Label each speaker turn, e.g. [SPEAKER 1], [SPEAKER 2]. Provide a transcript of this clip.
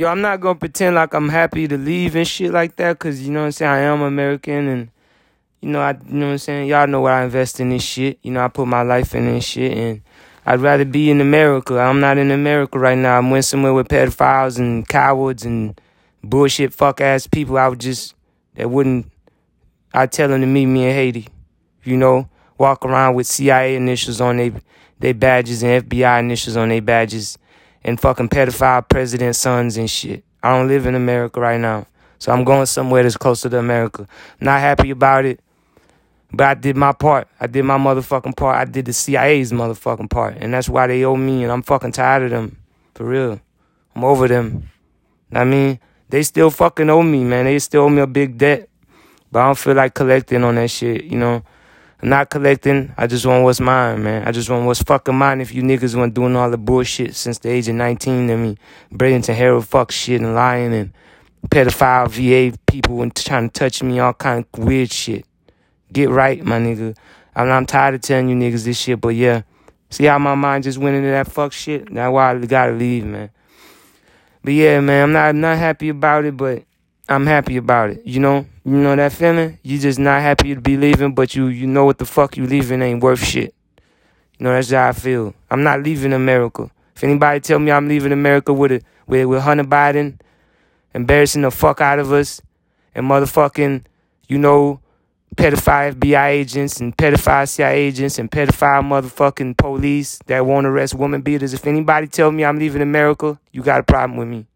[SPEAKER 1] Yo, I'm not gonna pretend like I'm happy to leave and shit like that, cause you know what I'm saying. I am American, and you know, I you know what I'm saying. Y'all know what I invest in this shit. You know, I put my life in this shit, and I'd rather be in America. I'm not in America right now. I'm went somewhere with pedophiles and cowards and bullshit fuck ass people. I would just that wouldn't. I'd tell them to meet me in Haiti. You know, walk around with CIA initials on their they badges and FBI initials on their badges and fucking pedophile president sons and shit. I don't live in America right now. So I'm going somewhere that's closer to America. Not happy about it. But I did my part. I did my motherfucking part. I did the CIA's motherfucking part. And that's why they owe me and I'm fucking tired of them. For real. I'm over them. I mean, they still fucking owe me, man. They still owe me a big debt. But I don't feel like collecting on that shit, you know. I'm not collecting. I just want what's mine, man. I just want what's fucking mine if you niggas want doing all the bullshit since the age of 19. I mean, Bradenton Harold fuck shit and lying and pedophile VA people and trying to touch me, all kind of weird shit. Get right, my nigga. I'm, I'm tired of telling you niggas this shit, but yeah. See how my mind just went into that fuck shit? That's why I gotta leave, man. But yeah, man, I'm not not happy about it, but I'm happy about it. You know, you know that feeling. You just not happy to be leaving, but you you know what the fuck you leaving ain't worth shit. You know that's how I feel. I'm not leaving America. If anybody tell me I'm leaving America with a with with Hunter Biden, embarrassing the fuck out of us, and motherfucking, you know, pedophile FBI agents and pedophile CIA agents and pedophile motherfucking police that won't arrest woman beaters. If anybody tell me I'm leaving America, you got a problem with me.